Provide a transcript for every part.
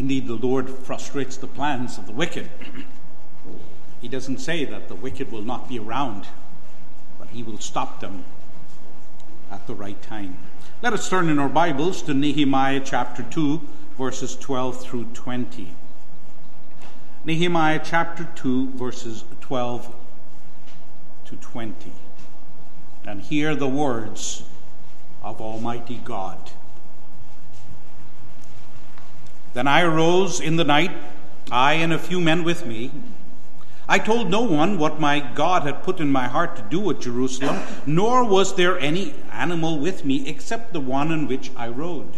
Indeed, the Lord frustrates the plans of the wicked. he doesn't say that the wicked will not be around, but he will stop them at the right time. Let us turn in our Bibles to Nehemiah chapter 2, verses 12 through 20. Nehemiah chapter 2, verses 12 to 20. And hear the words of Almighty God. Then I arose in the night, I and a few men with me. I told no one what my God had put in my heart to do at Jerusalem, nor was there any animal with me except the one on which I rode.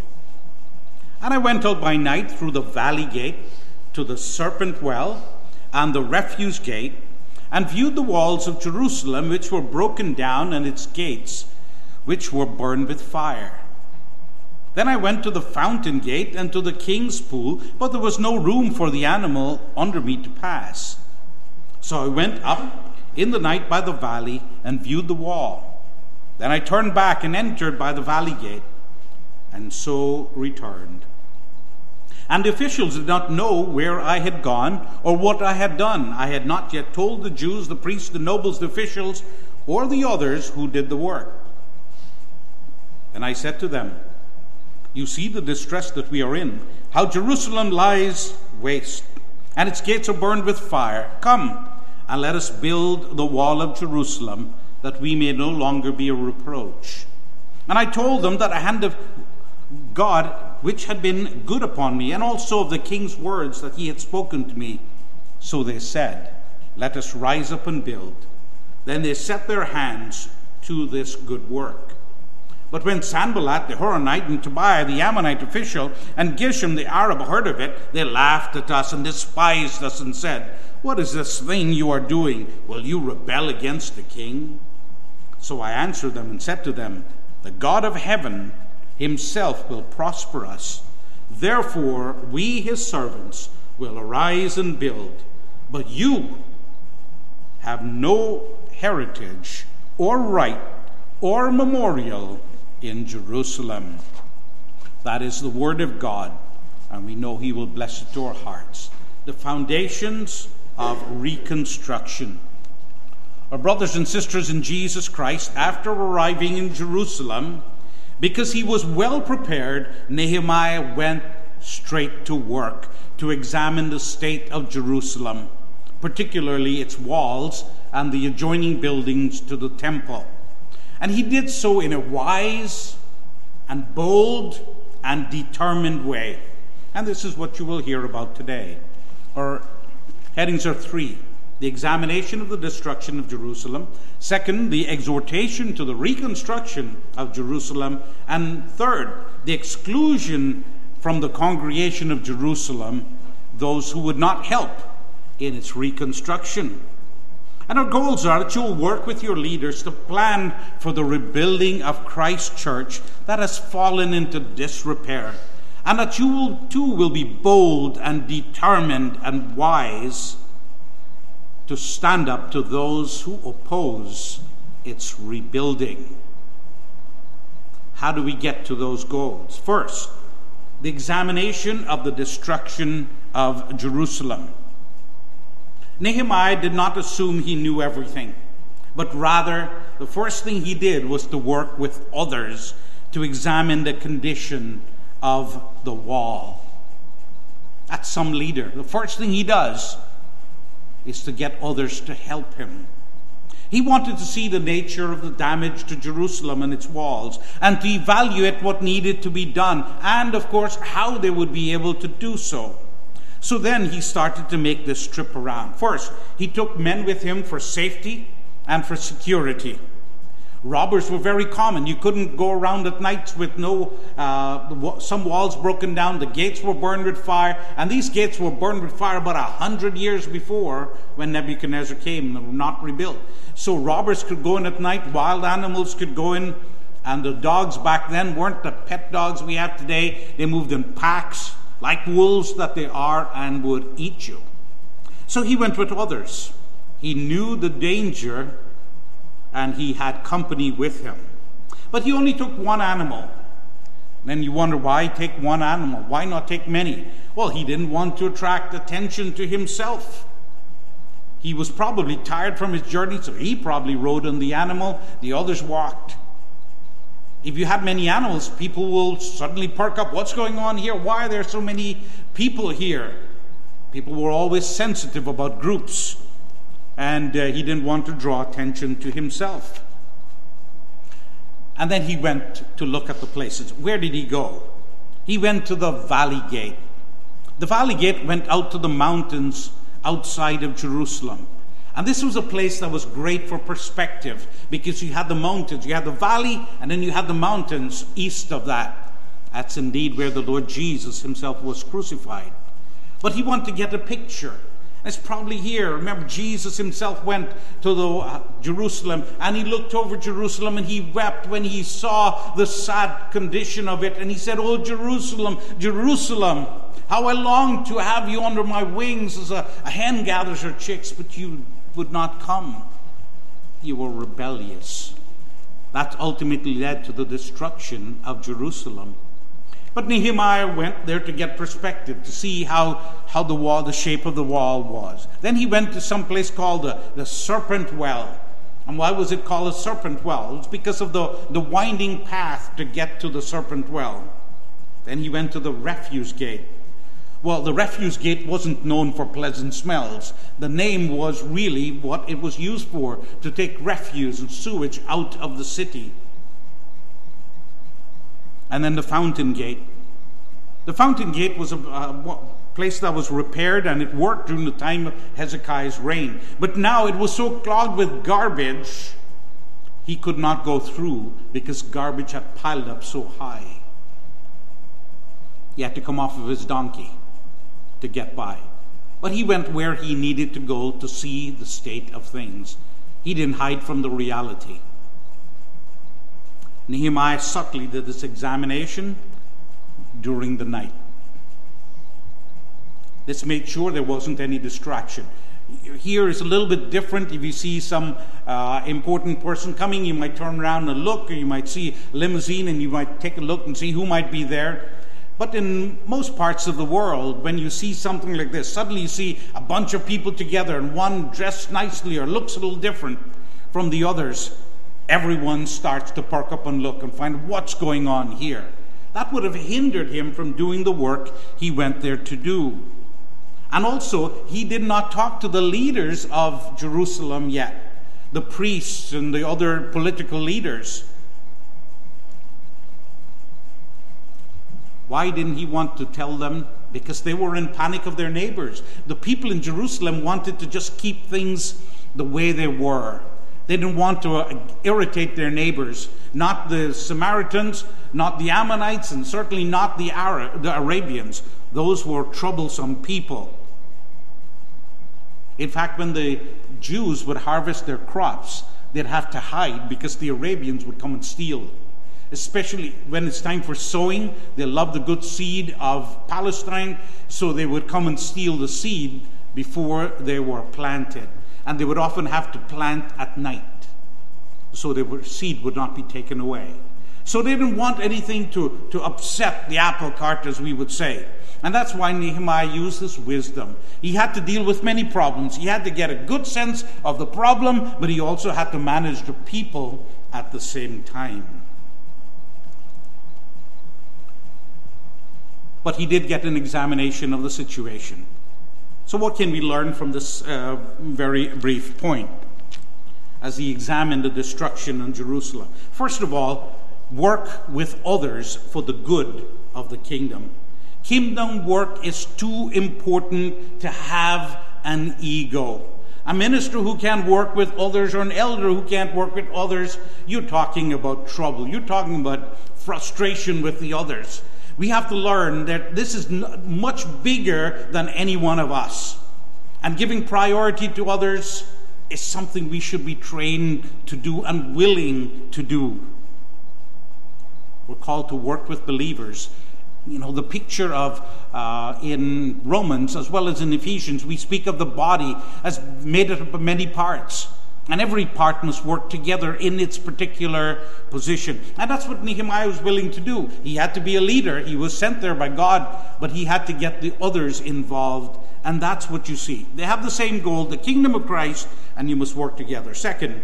And I went out by night through the valley gate to the serpent well and the refuse gate, and viewed the walls of Jerusalem, which were broken down, and its gates, which were burned with fire. Then I went to the fountain gate and to the king's pool, but there was no room for the animal under me to pass. So I went up in the night by the valley and viewed the wall. Then I turned back and entered by the valley gate, and so returned. And the officials did not know where I had gone or what I had done. I had not yet told the Jews, the priests, the nobles, the officials, or the others who did the work. And I said to them, you see the distress that we are in, how Jerusalem lies waste, and its gates are burned with fire. Come, and let us build the wall of Jerusalem, that we may no longer be a reproach. And I told them that a hand of God which had been good upon me, and also of the king's words that he had spoken to me. So they said, Let us rise up and build. Then they set their hands to this good work. But when Sanballat the Horonite and Tobiah the Ammonite official and Geshem the Arab heard of it, they laughed at us and despised us and said, What is this thing you are doing? Will you rebel against the king? So I answered them and said to them, The God of heaven himself will prosper us. Therefore, we his servants will arise and build. But you have no heritage or right or memorial in Jerusalem. That is the Word of God, and we know He will bless it to our hearts. The foundations of reconstruction. Our brothers and sisters in Jesus Christ, after arriving in Jerusalem, because he was well prepared, Nehemiah went straight to work to examine the state of Jerusalem, particularly its walls and the adjoining buildings to the temple. And he did so in a wise and bold and determined way. And this is what you will hear about today. Our headings are three the examination of the destruction of Jerusalem, second, the exhortation to the reconstruction of Jerusalem, and third, the exclusion from the congregation of Jerusalem those who would not help in its reconstruction. And our goals are that you'll work with your leaders to plan for the rebuilding of Christ's church that has fallen into disrepair. And that you will, too will be bold and determined and wise to stand up to those who oppose its rebuilding. How do we get to those goals? First, the examination of the destruction of Jerusalem. Nehemiah did not assume he knew everything, but rather the first thing he did was to work with others to examine the condition of the wall. That's some leader. The first thing he does is to get others to help him. He wanted to see the nature of the damage to Jerusalem and its walls and to evaluate what needed to be done and, of course, how they would be able to do so. So then he started to make this trip around. First, he took men with him for safety and for security. Robbers were very common. You couldn't go around at nights with no, uh, some walls broken down. The gates were burned with fire. And these gates were burned with fire about a hundred years before when Nebuchadnezzar came and were not rebuilt. So robbers could go in at night, wild animals could go in, and the dogs back then weren't the pet dogs we have today. They moved in packs like wolves that they are, and would eat you. So he went with others. He knew the danger, and he had company with him. But he only took one animal Then you wonder why take one animal? Why not take many? Well, he didn't want to attract attention to himself. He was probably tired from his journey, so he probably rode on the animal, the others walked. If you have many animals, people will suddenly perk up. What's going on here? Why are there so many people here? People were always sensitive about groups, and uh, he didn't want to draw attention to himself. And then he went to look at the places. Where did he go? He went to the valley gate. The valley gate went out to the mountains outside of Jerusalem. And this was a place that was great for perspective because you had the mountains, you had the valley, and then you had the mountains east of that. That's indeed where the Lord Jesus himself was crucified. But he wanted to get a picture. It's probably here. Remember, Jesus himself went to the uh, Jerusalem and he looked over Jerusalem and he wept when he saw the sad condition of it. And he said, Oh, Jerusalem, Jerusalem, how I long to have you under my wings as a, a hen gathers her chicks, but you would not come. You were rebellious. That ultimately led to the destruction of Jerusalem. But Nehemiah went there to get perspective, to see how, how the wall, the shape of the wall was. Then he went to some place called the, the Serpent Well. And why was it called a serpent well? It's because of the, the winding path to get to the serpent well. Then he went to the refuse gate. Well, the refuse gate wasn't known for pleasant smells. The name was really what it was used for to take refuse and sewage out of the city. And then the fountain gate. The fountain gate was a, a place that was repaired and it worked during the time of Hezekiah's reign. But now it was so clogged with garbage, he could not go through because garbage had piled up so high. He had to come off of his donkey to get by. But he went where he needed to go to see the state of things. He didn't hide from the reality. Nehemiah subtly did this examination during the night. This made sure there wasn't any distraction. Here is a little bit different. If you see some uh, important person coming, you might turn around and look, or you might see a limousine and you might take a look and see who might be there. But in most parts of the world, when you see something like this, suddenly you see a bunch of people together and one dressed nicely or looks a little different from the others, everyone starts to perk up and look and find what's going on here. That would have hindered him from doing the work he went there to do. And also, he did not talk to the leaders of Jerusalem yet, the priests and the other political leaders. Why didn't he want to tell them? Because they were in panic of their neighbors. The people in Jerusalem wanted to just keep things the way they were. They didn't want to uh, irritate their neighbors, not the Samaritans, not the Ammonites, and certainly not the, Arab, the Arabians. Those were troublesome people. In fact, when the Jews would harvest their crops, they'd have to hide because the Arabians would come and steal especially when it's time for sowing. They love the good seed of Palestine, so they would come and steal the seed before they were planted. And they would often have to plant at night, so the seed would not be taken away. So they didn't want anything to, to upset the apple cart, as we would say. And that's why Nehemiah used his wisdom. He had to deal with many problems. He had to get a good sense of the problem, but he also had to manage the people at the same time. But he did get an examination of the situation. So, what can we learn from this uh, very brief point as he examined the destruction in Jerusalem? First of all, work with others for the good of the kingdom. Kingdom work is too important to have an ego. A minister who can't work with others or an elder who can't work with others, you're talking about trouble. You're talking about frustration with the others we have to learn that this is much bigger than any one of us. And giving priority to others is something we should be trained to do and willing to do. We're called to work with believers. You know, the picture of uh, in Romans as well as in Ephesians, we speak of the body as made up of many parts. And every part must work together in its particular position. And that's what Nehemiah was willing to do. He had to be a leader. He was sent there by God, but he had to get the others involved. And that's what you see. They have the same goal, the kingdom of Christ, and you must work together. Second,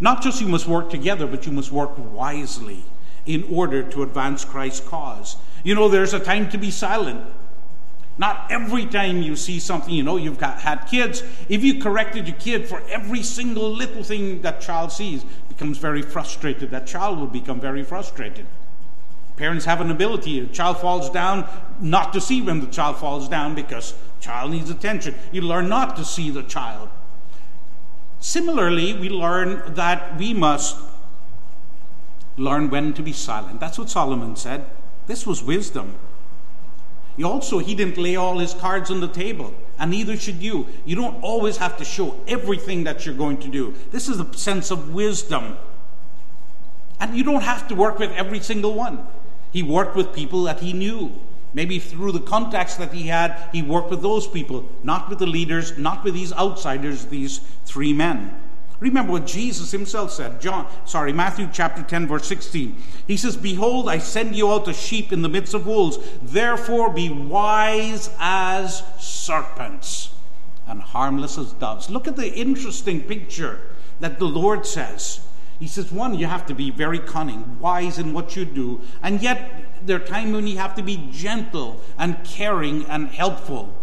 not just you must work together, but you must work wisely in order to advance Christ's cause. You know, there's a time to be silent. Not every time you see something, you know, you've got, had kids. If you corrected your kid for every single little thing that child sees, becomes very frustrated. That child will become very frustrated. Parents have an ability. A child falls down, not to see when the child falls down because child needs attention. You learn not to see the child. Similarly, we learn that we must learn when to be silent. That's what Solomon said. This was wisdom. He also, he didn't lay all his cards on the table, and neither should you. You don't always have to show everything that you're going to do. This is a sense of wisdom. And you don't have to work with every single one. He worked with people that he knew. Maybe through the contacts that he had, he worked with those people, not with the leaders, not with these outsiders, these three men. Remember what Jesus himself said, John, sorry, Matthew chapter 10, verse 16. He says, Behold, I send you out as sheep in the midst of wolves. Therefore be wise as serpents and harmless as doves. Look at the interesting picture that the Lord says. He says, one, you have to be very cunning, wise in what you do, and yet there are times when you have to be gentle and caring and helpful.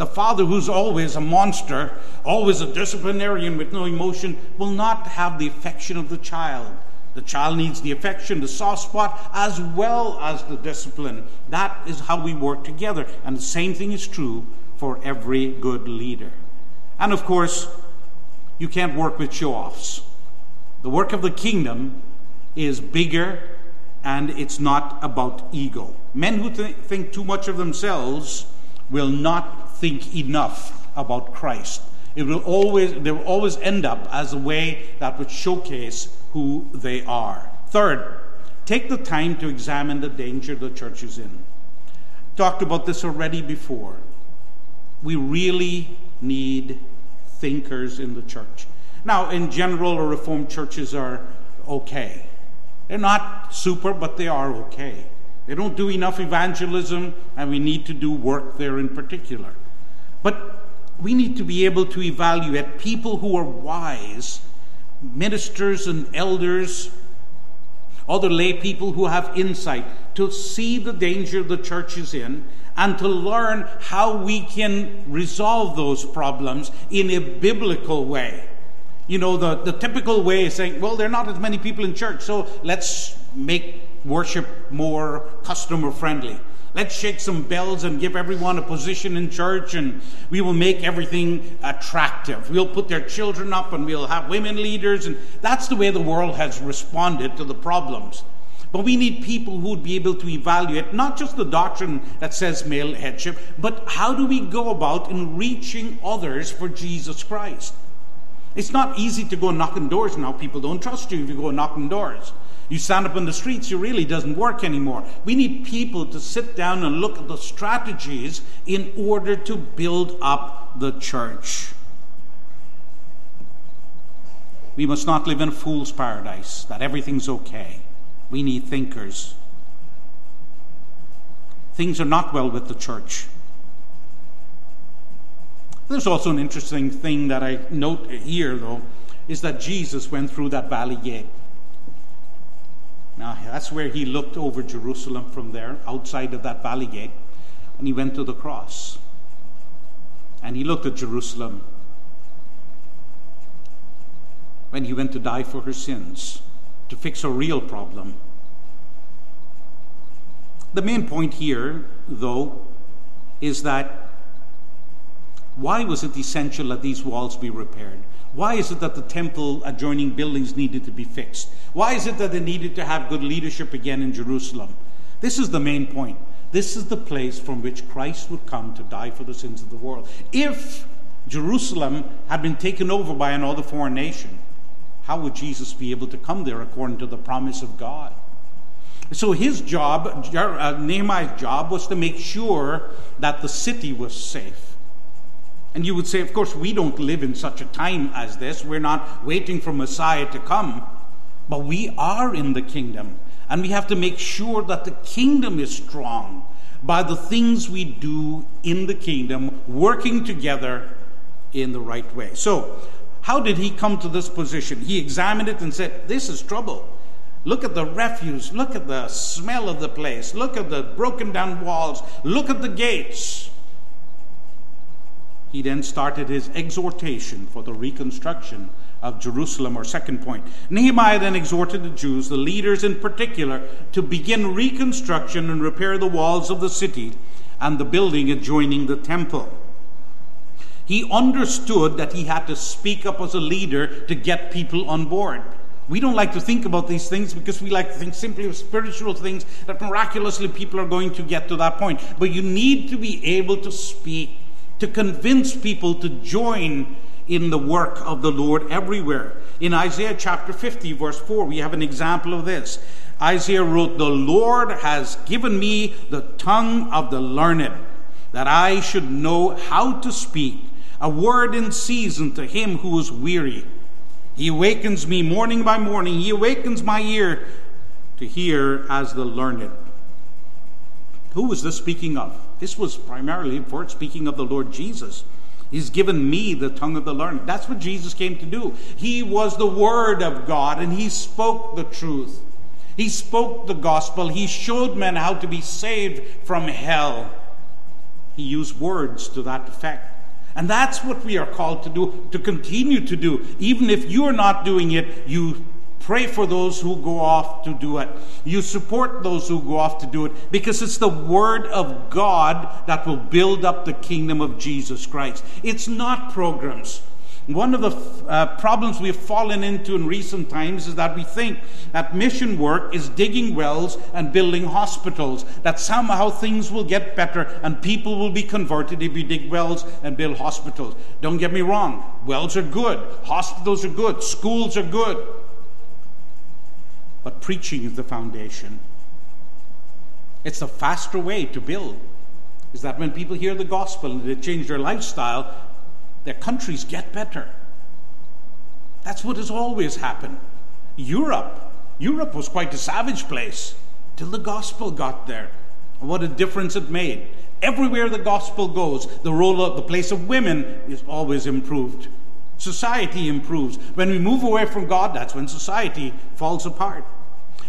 The father, who's always a monster, always a disciplinarian with no emotion, will not have the affection of the child. The child needs the affection, the soft spot, as well as the discipline. That is how we work together. And the same thing is true for every good leader. And of course, you can't work with show offs. The work of the kingdom is bigger and it's not about ego. Men who th- think too much of themselves will not think enough about Christ. It will always, they will always end up as a way that would showcase who they are. Third, take the time to examine the danger the church is in. Talked about this already before. We really need thinkers in the church. Now, in general, the Reformed churches are okay. They're not super, but they are okay. They don't do enough evangelism, and we need to do work there in particular. But we need to be able to evaluate people who are wise, ministers and elders, other lay people who have insight, to see the danger the church is in and to learn how we can resolve those problems in a biblical way. You know, the, the typical way is saying, well, there are not as many people in church, so let's make worship more customer friendly. Let's shake some bells and give everyone a position in church, and we will make everything attractive. We'll put their children up, and we'll have women leaders, and that's the way the world has responded to the problems. But we need people who would be able to evaluate not just the doctrine that says male headship, but how do we go about in reaching others for Jesus Christ? It's not easy to go knocking doors now. People don't trust you if you go knocking doors. You stand up in the streets, it really doesn't work anymore. We need people to sit down and look at the strategies in order to build up the church. We must not live in a fool's paradise, that everything's okay. We need thinkers. Things are not well with the church. There's also an interesting thing that I note here, though, is that Jesus went through that valley gate. Now, that's where he looked over Jerusalem from there, outside of that valley gate, and he went to the cross. And he looked at Jerusalem when he went to die for her sins, to fix a real problem. The main point here, though, is that why was it essential that these walls be repaired? Why is it that the temple adjoining buildings needed to be fixed? Why is it that they needed to have good leadership again in Jerusalem? This is the main point. This is the place from which Christ would come to die for the sins of the world. If Jerusalem had been taken over by another foreign nation, how would Jesus be able to come there according to the promise of God? So his job, uh, Nehemiah's job, was to make sure that the city was safe. And you would say, of course, we don't live in such a time as this. We're not waiting for Messiah to come. But we are in the kingdom. And we have to make sure that the kingdom is strong by the things we do in the kingdom, working together in the right way. So, how did he come to this position? He examined it and said, This is trouble. Look at the refuse. Look at the smell of the place. Look at the broken down walls. Look at the gates. He then started his exhortation for the reconstruction of Jerusalem, or second point. Nehemiah then exhorted the Jews, the leaders in particular, to begin reconstruction and repair the walls of the city and the building adjoining the temple. He understood that he had to speak up as a leader to get people on board. We don't like to think about these things because we like to think simply of spiritual things that miraculously people are going to get to that point. But you need to be able to speak, to convince people to join in the work of the Lord everywhere. In Isaiah chapter 50, verse 4, we have an example of this. Isaiah wrote, The Lord has given me the tongue of the learned, that I should know how to speak a word in season to him who is weary. He awakens me morning by morning. He awakens my ear to hear as the learned. Who was this speaking of? This was primarily for speaking of the Lord Jesus. He's given me the tongue of the learned. That's what Jesus came to do. He was the Word of God and He spoke the truth. He spoke the gospel. He showed men how to be saved from hell. He used words to that effect. And that's what we are called to do, to continue to do. Even if you're not doing it, you pray for those who go off to do it. You support those who go off to do it because it's the Word of God that will build up the kingdom of Jesus Christ. It's not programs. One of the uh, problems we've fallen into in recent times is that we think that mission work is digging wells and building hospitals, that somehow things will get better and people will be converted if we dig wells and build hospitals. Don't get me wrong, wells are good, hospitals are good, schools are good. But preaching is the foundation. It's a faster way to build. Is that when people hear the gospel and they change their lifestyle, their countries get better. That's what has always happened. Europe, Europe was quite a savage place till the gospel got there. What a difference it made. Everywhere the gospel goes, the role of the place of women is always improved. Society improves. When we move away from God, that's when society falls apart.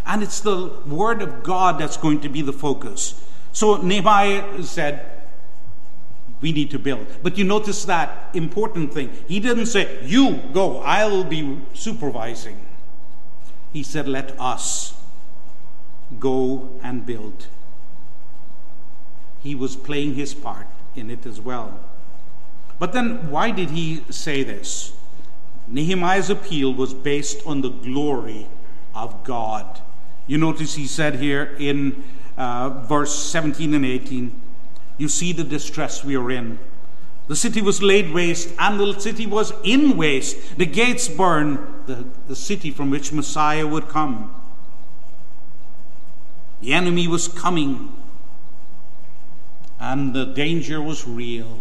And it's the word of God that's going to be the focus. So Nehemiah said, we need to build. But you notice that important thing. He didn't say, You go, I'll be supervising. He said, Let us go and build. He was playing his part in it as well. But then, why did he say this? Nehemiah's appeal was based on the glory of God. You notice he said here in uh, verse 17 and 18, you see the distress we are in. The city was laid waste, and the city was in waste. The gates burned, the, the city from which Messiah would come. The enemy was coming, and the danger was real.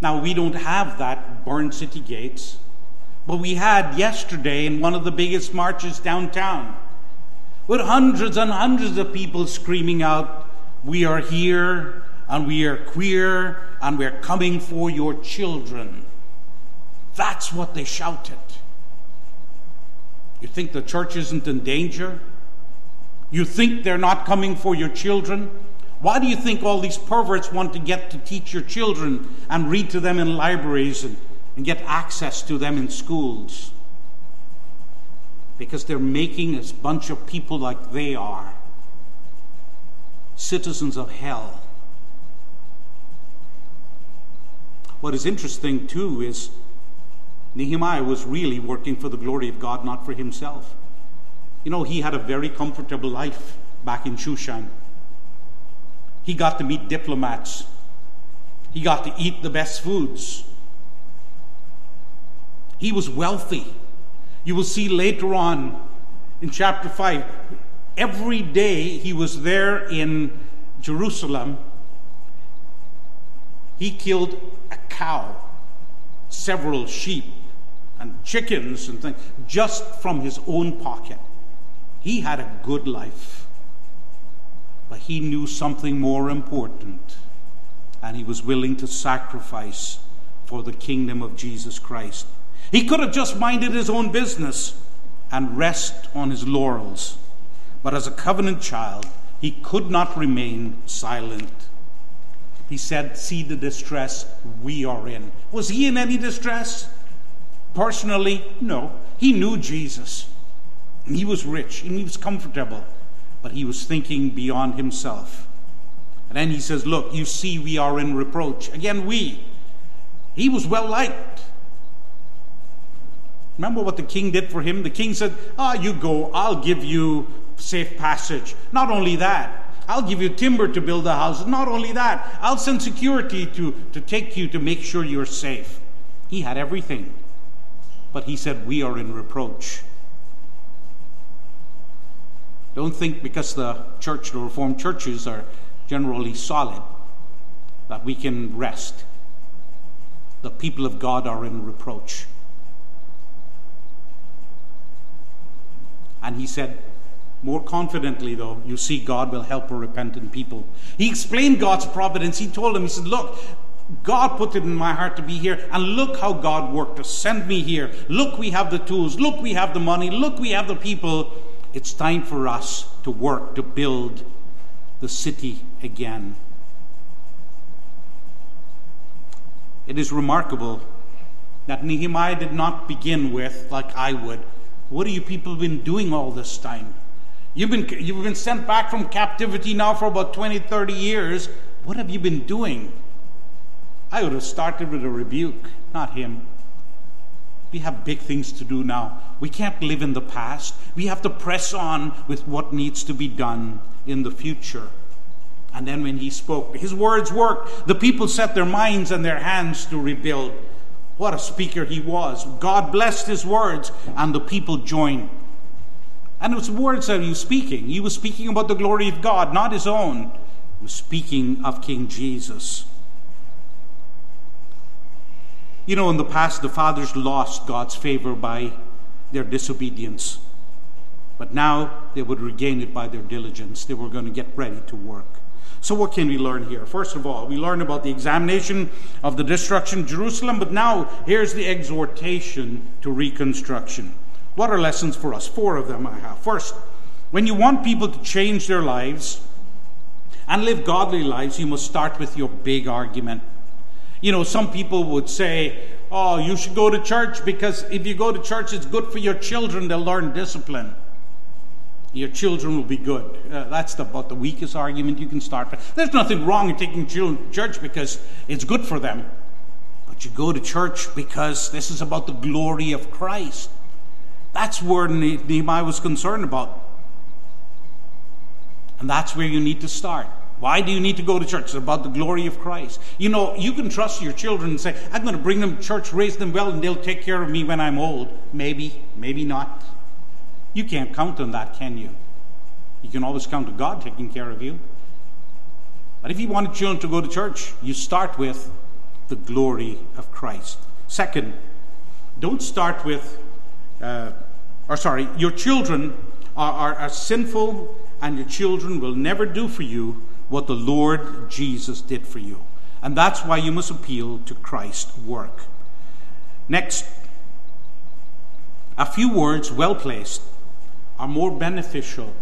Now, we don't have that burned city gates, but we had yesterday in one of the biggest marches downtown, with hundreds and hundreds of people screaming out, we are here and we are queer and we're coming for your children. That's what they shouted. You think the church isn't in danger? You think they're not coming for your children? Why do you think all these perverts want to get to teach your children and read to them in libraries and, and get access to them in schools? Because they're making a bunch of people like they are citizens of hell. What is interesting too is Nehemiah was really working for the glory of God, not for himself. You know, he had a very comfortable life back in Shushan. He got to meet diplomats, he got to eat the best foods. He was wealthy. You will see later on in chapter 5 every day he was there in Jerusalem, he killed a cow, several sheep, and chickens and things just from his own pocket. He had a good life. But he knew something more important, and he was willing to sacrifice for the kingdom of Jesus Christ. He could have just minded his own business and rest on his laurels. But as a covenant child, he could not remain silent. He said, See the distress we are in. Was he in any distress? Personally, no. He knew Jesus. He was rich and he was comfortable, but he was thinking beyond himself. And then he says, Look, you see, we are in reproach. Again, we. He was well liked. Remember what the king did for him? The king said, Ah, oh, you go, I'll give you safe passage. Not only that, I'll give you timber to build a house. Not only that, I'll send security to, to take you to make sure you're safe. He had everything. But he said, We are in reproach. Don't think because the church, the Reformed churches, are generally solid, that we can rest. The people of God are in reproach. And he said, more confidently, though, you see, God will help a repentant people. He explained God's providence. He told him, He said, Look, God put it in my heart to be here, and look how God worked to send me here. Look, we have the tools. Look, we have the money. Look, we have the people. It's time for us to work to build the city again. It is remarkable that Nehemiah did not begin with, like I would, what have you people been doing all this time? You've been, you've been sent back from captivity now for about 20, 30 years. What have you been doing? I would have started with a rebuke, not him. We have big things to do now. We can't live in the past. We have to press on with what needs to be done in the future. And then when he spoke, his words worked. The people set their minds and their hands to rebuild. What a speaker he was. God blessed his words, and the people joined. And it was words that he was speaking. He was speaking about the glory of God, not his own. He was speaking of King Jesus. You know, in the past, the fathers lost God's favor by their disobedience. But now they would regain it by their diligence. They were going to get ready to work. So, what can we learn here? First of all, we learn about the examination of the destruction of Jerusalem, but now here's the exhortation to reconstruction. What are lessons for us? Four of them I have. First, when you want people to change their lives and live godly lives, you must start with your big argument. You know, some people would say, oh, you should go to church because if you go to church, it's good for your children. They'll learn discipline. Your children will be good. Uh, that's the, about the weakest argument you can start with. There's nothing wrong in taking children to church because it's good for them. But you go to church because this is about the glory of Christ. That's where Nehemiah was concerned about. And that's where you need to start. Why do you need to go to church? It's about the glory of Christ. You know, you can trust your children and say, I'm going to bring them to church, raise them well, and they'll take care of me when I'm old. Maybe, maybe not. You can't count on that, can you? You can always count on God taking care of you. But if you want children to go to church, you start with the glory of Christ. Second, don't start with, uh, or sorry, your children are, are, are sinful and your children will never do for you what the Lord Jesus did for you. And that's why you must appeal to Christ's work. Next, a few words well placed are more beneficial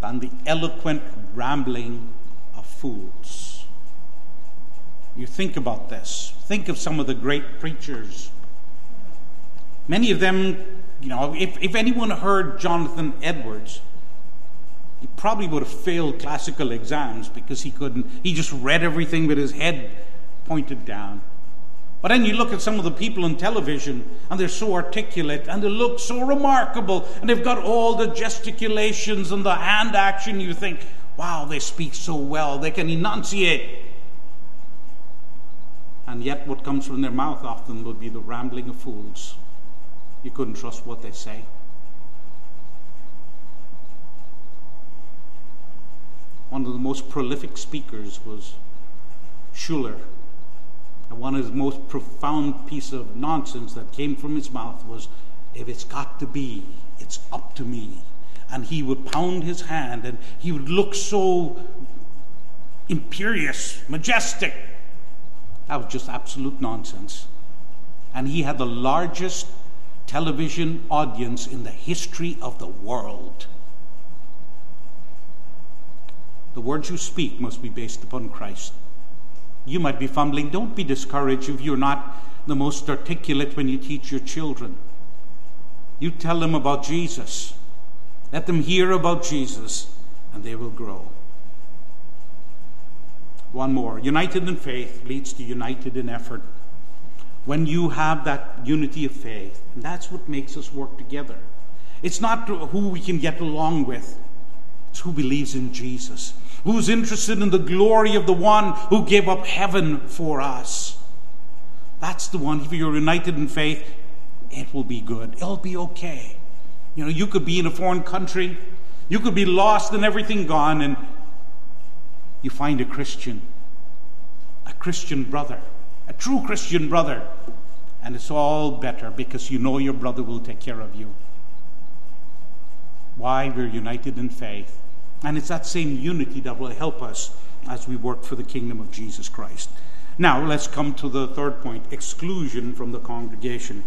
than the eloquent rambling of fools. You think about this. Think of some of the great preachers. Many of them, you know, if, if anyone heard Jonathan Edwards, probably would have failed classical exams because he couldn't, he just read everything with his head pointed down. But then you look at some of the people on television and they're so articulate and they look so remarkable and they've got all the gesticulations and the hand action. You think, wow, they speak so well, they can enunciate. And yet, what comes from their mouth often would be the rambling of fools. You couldn't trust what they say. One of the most prolific speakers was Schuller. And one of the most profound piece of nonsense that came from his mouth was, if it's got to be, it's up to me. And he would pound his hand and he would look so imperious, majestic. That was just absolute nonsense. And he had the largest television audience in the history of the world. The words you speak must be based upon Christ. You might be fumbling. Don't be discouraged if you're not the most articulate when you teach your children. You tell them about Jesus. Let them hear about Jesus, and they will grow. One more. United in faith leads to united in effort. When you have that unity of faith, and that's what makes us work together. It's not who we can get along with, who believes in Jesus, who's interested in the glory of the one who gave up heaven for us. That's the one. If you're united in faith, it will be good. It'll be okay. You know, you could be in a foreign country, you could be lost and everything gone, and you find a Christian, a Christian brother, a true Christian brother, and it's all better because you know your brother will take care of you. Why? We're united in faith. And it's that same unity that will help us as we work for the kingdom of Jesus Christ. Now, let's come to the third point exclusion from the congregation.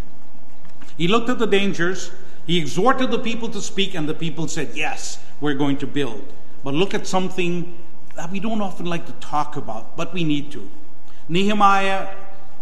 He looked at the dangers, he exhorted the people to speak, and the people said, Yes, we're going to build. But look at something that we don't often like to talk about, but we need to. Nehemiah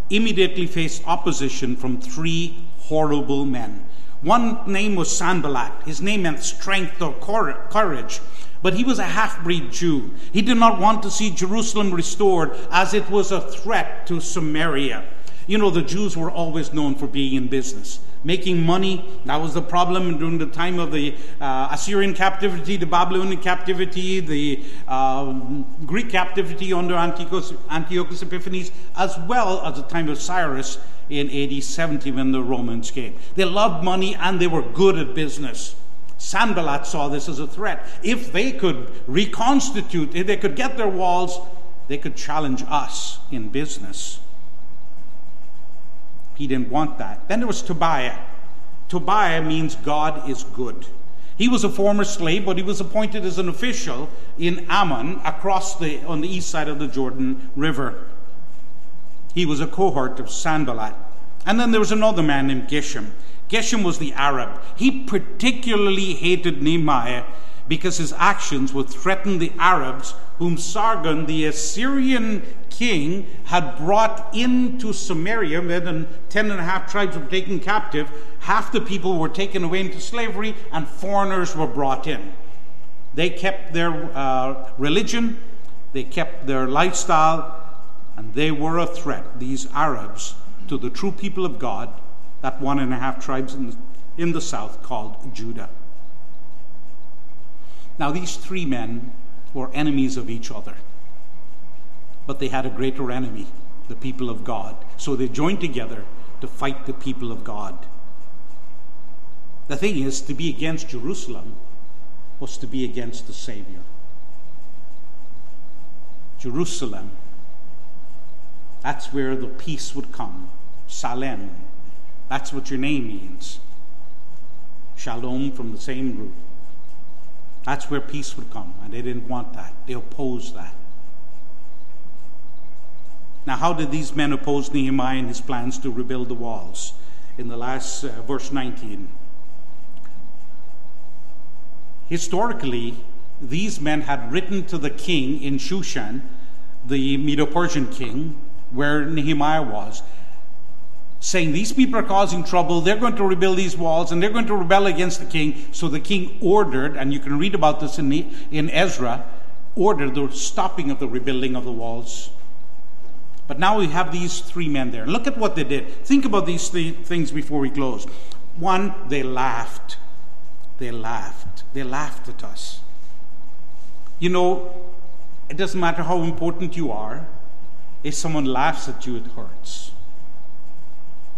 immediately faced opposition from three horrible men. One name was Sanballat. His name meant strength or courage. But he was a half breed Jew. He did not want to see Jerusalem restored as it was a threat to Samaria. You know, the Jews were always known for being in business, making money. That was the problem during the time of the uh, Assyrian captivity, the Babylonian captivity, the uh, Greek captivity under Antiochus, Antiochus Epiphanes, as well as the time of Cyrus in AD 70 when the Romans came. They loved money and they were good at business. Sanballat saw this as a threat. If they could reconstitute, if they could get their walls, they could challenge us in business. He didn't want that. Then there was Tobiah. Tobiah means God is good. He was a former slave, but he was appointed as an official in Ammon across the on the east side of the Jordan River. He was a cohort of Sanballat. And then there was another man named Geshem. Geshem was the Arab. He particularly hated Nehemiah because his actions would threaten the Arabs whom Sargon, the Assyrian king, had brought into Samaria. Than ten and a half tribes were taken captive. Half the people were taken away into slavery, and foreigners were brought in. They kept their uh, religion, they kept their lifestyle, and they were a threat, these Arabs, to the true people of God that one and a half tribes in the, in the south called Judah. Now, these three men were enemies of each other, but they had a greater enemy, the people of God. So they joined together to fight the people of God. The thing is, to be against Jerusalem was to be against the Savior. Jerusalem, that's where the peace would come. Salem, that's what your name means. Shalom from the same root. That's where peace would come, and they didn't want that. They opposed that. Now, how did these men oppose Nehemiah and his plans to rebuild the walls? In the last uh, verse 19. Historically, these men had written to the king in Shushan, the Medo Persian king, where Nehemiah was, saying these people are causing trouble, they're going to rebuild these walls, and they're going to rebel against the king. So the king ordered, and you can read about this in, the, in Ezra, ordered the stopping of the rebuilding of the walls. But now we have these three men there. Look at what they did. Think about these three things before we close. One, they laughed. They laughed. They laughed at us. You know, it doesn't matter how important you are, if someone laughs at you, it hurts.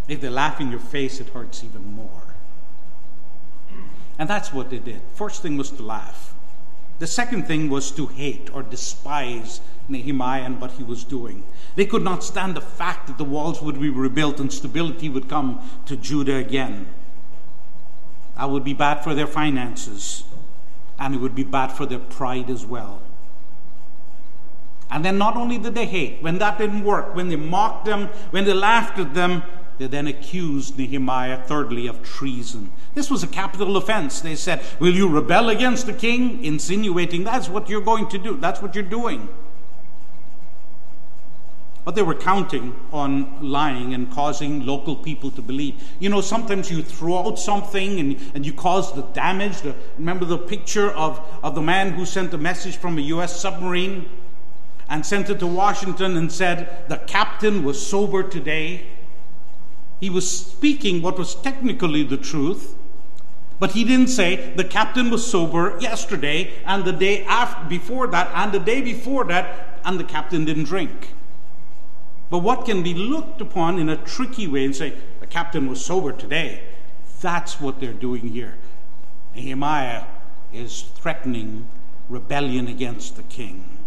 If they laugh in your face, it hurts even more. And that's what they did. First thing was to laugh. The second thing was to hate or despise Nehemiah and what he was doing. They could not stand the fact that the walls would be rebuilt and stability would come to Judah again. That would be bad for their finances, and it would be bad for their pride as well. And then not only did they hate, when that didn't work, when they mocked them, when they laughed at them, they then accused Nehemiah, thirdly, of treason. This was a capital offense. They said, Will you rebel against the king? Insinuating that's what you're going to do, that's what you're doing. But they were counting on lying and causing local people to believe. You know, sometimes you throw out something and, and you cause the damage. The, remember the picture of, of the man who sent a message from a U.S. submarine and sent it to Washington and said, The captain was sober today. He was speaking what was technically the truth, but he didn't say the captain was sober yesterday and the day after, before that and the day before that, and the captain didn't drink. But what can be looked upon in a tricky way and say, the captain was sober today, that's what they're doing here. Nehemiah is threatening rebellion against the king.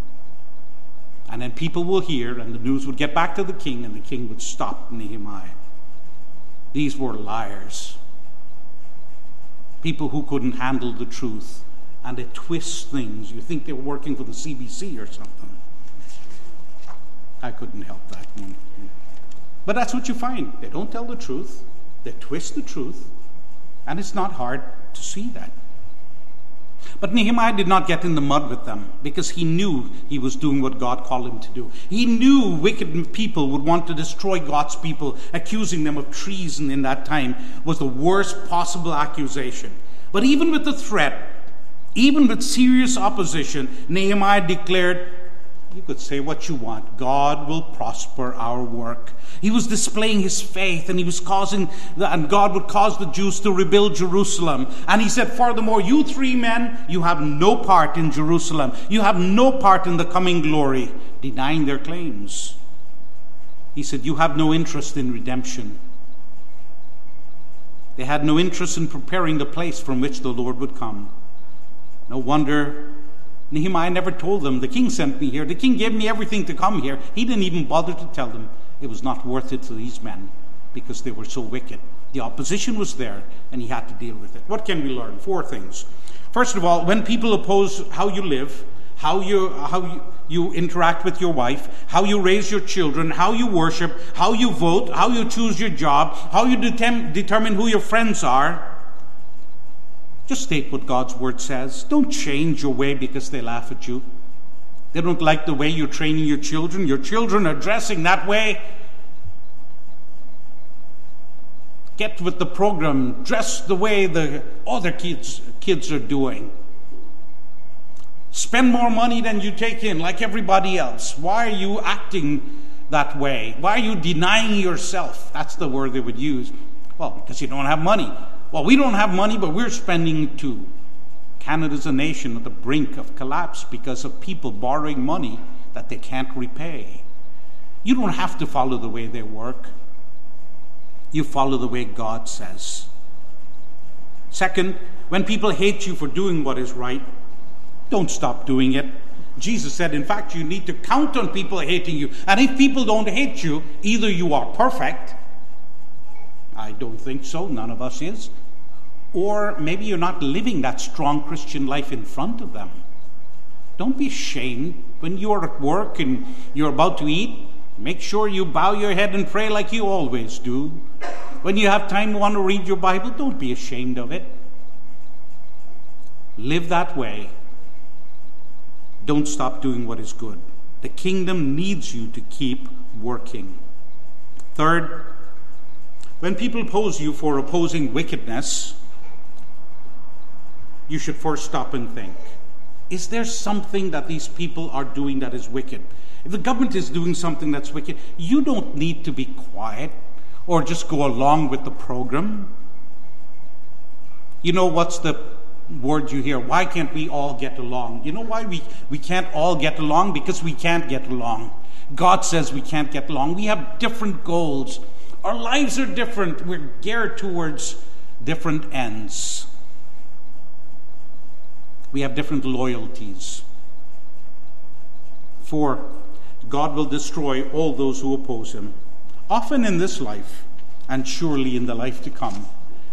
And then people will hear, and the news would get back to the king, and the king would stop Nehemiah. These were liars. People who couldn't handle the truth, and they twist things. You think they were working for the CBC or something. I couldn't help that one. But that's what you find. They don't tell the truth, they twist the truth, and it's not hard to see that. But Nehemiah did not get in the mud with them because he knew he was doing what God called him to do. He knew wicked people would want to destroy God's people, accusing them of treason in that time was the worst possible accusation. But even with the threat, even with serious opposition, Nehemiah declared, you could say what you want. God will prosper our work. He was displaying his faith and he was causing, the, and God would cause the Jews to rebuild Jerusalem. And he said, Furthermore, you three men, you have no part in Jerusalem. You have no part in the coming glory, denying their claims. He said, You have no interest in redemption. They had no interest in preparing the place from which the Lord would come. No wonder Nehemiah never told them, The king sent me here. The king gave me everything to come here. He didn't even bother to tell them it was not worth it to these men because they were so wicked. The opposition was there and he had to deal with it. What can we learn? Four things. First of all, when people oppose how you live, how you, how you, interact with your wife, how you raise your children, how you worship, how you vote, how you choose your job, how you detem- determine who your friends are, just state what God's word says. Don't change your way because they laugh at you. They don't like the way you're training your children. Your children are dressing that way. Get with the program. Dress the way the other kids, kids are doing. Spend more money than you take in, like everybody else. Why are you acting that way? Why are you denying yourself? That's the word they would use. Well, because you don't have money. Well, we don't have money, but we're spending it too. Canada's a nation at the brink of collapse because of people borrowing money that they can't repay. You don't have to follow the way they work, you follow the way God says. Second, when people hate you for doing what is right, don't stop doing it. Jesus said, in fact, you need to count on people hating you. And if people don't hate you, either you are perfect I don't think so. None of us is. Or maybe you're not living that strong Christian life in front of them. Don't be ashamed when you're at work and you're about to eat. Make sure you bow your head and pray like you always do. When you have time to want to read your Bible, don't be ashamed of it. Live that way. Don't stop doing what is good. The kingdom needs you to keep working. Third, when people oppose you for opposing wickedness, you should first stop and think is there something that these people are doing that is wicked? If the government is doing something that's wicked, you don't need to be quiet or just go along with the program. You know what's the word you hear? Why can't we all get along? You know why we, we can't all get along? Because we can't get along. God says we can't get along. We have different goals. Our lives are different. We're geared towards different ends. We have different loyalties. For God will destroy all those who oppose him, often in this life and surely in the life to come.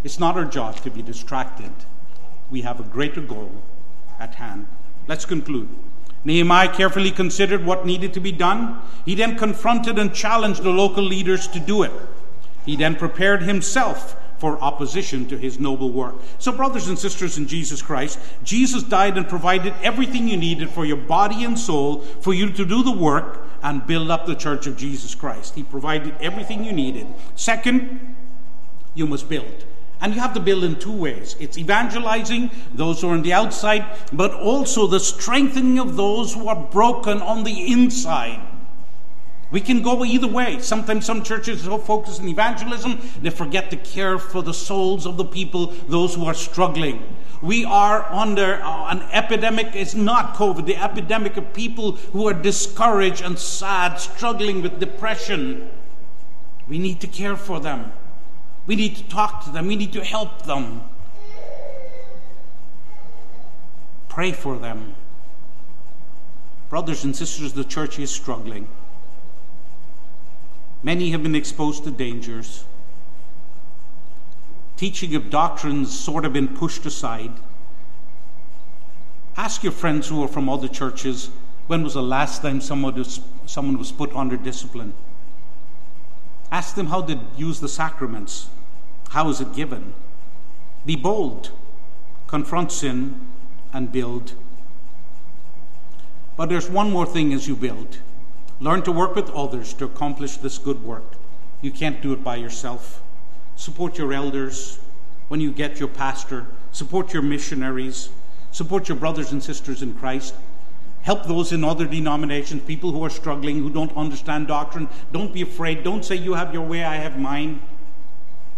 It's not our job to be distracted. We have a greater goal at hand. Let's conclude. Nehemiah carefully considered what needed to be done. He then confronted and challenged the local leaders to do it. He then prepared himself for opposition to his noble work. So, brothers and sisters in Jesus Christ, Jesus died and provided everything you needed for your body and soul for you to do the work and build up the church of Jesus Christ. He provided everything you needed. Second, you must build. And you have to build in two ways it's evangelizing those who are on the outside, but also the strengthening of those who are broken on the inside. We can go either way. Sometimes some churches are so focused on evangelism, they forget to care for the souls of the people, those who are struggling. We are under uh, an epidemic, it's not COVID, the epidemic of people who are discouraged and sad, struggling with depression. We need to care for them. We need to talk to them. We need to help them. Pray for them. Brothers and sisters, the church is struggling. Many have been exposed to dangers. Teaching of doctrines sort of been pushed aside. Ask your friends who are from other churches when was the last time someone was, someone was put under discipline? Ask them how they use the sacraments. How is it given? Be bold, confront sin, and build. But there's one more thing as you build Learn to work with others to accomplish this good work. You can't do it by yourself. Support your elders when you get your pastor. Support your missionaries. Support your brothers and sisters in Christ. Help those in other denominations, people who are struggling, who don't understand doctrine. Don't be afraid. Don't say, You have your way, I have mine.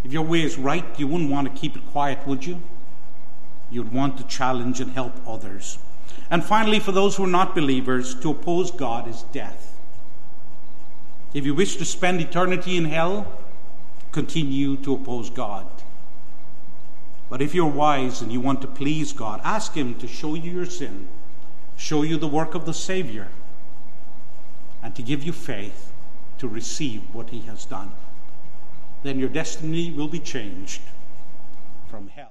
If your way is right, you wouldn't want to keep it quiet, would you? You'd want to challenge and help others. And finally, for those who are not believers, to oppose God is death. If you wish to spend eternity in hell, continue to oppose God. But if you're wise and you want to please God, ask Him to show you your sin, show you the work of the Savior, and to give you faith to receive what He has done. Then your destiny will be changed from hell.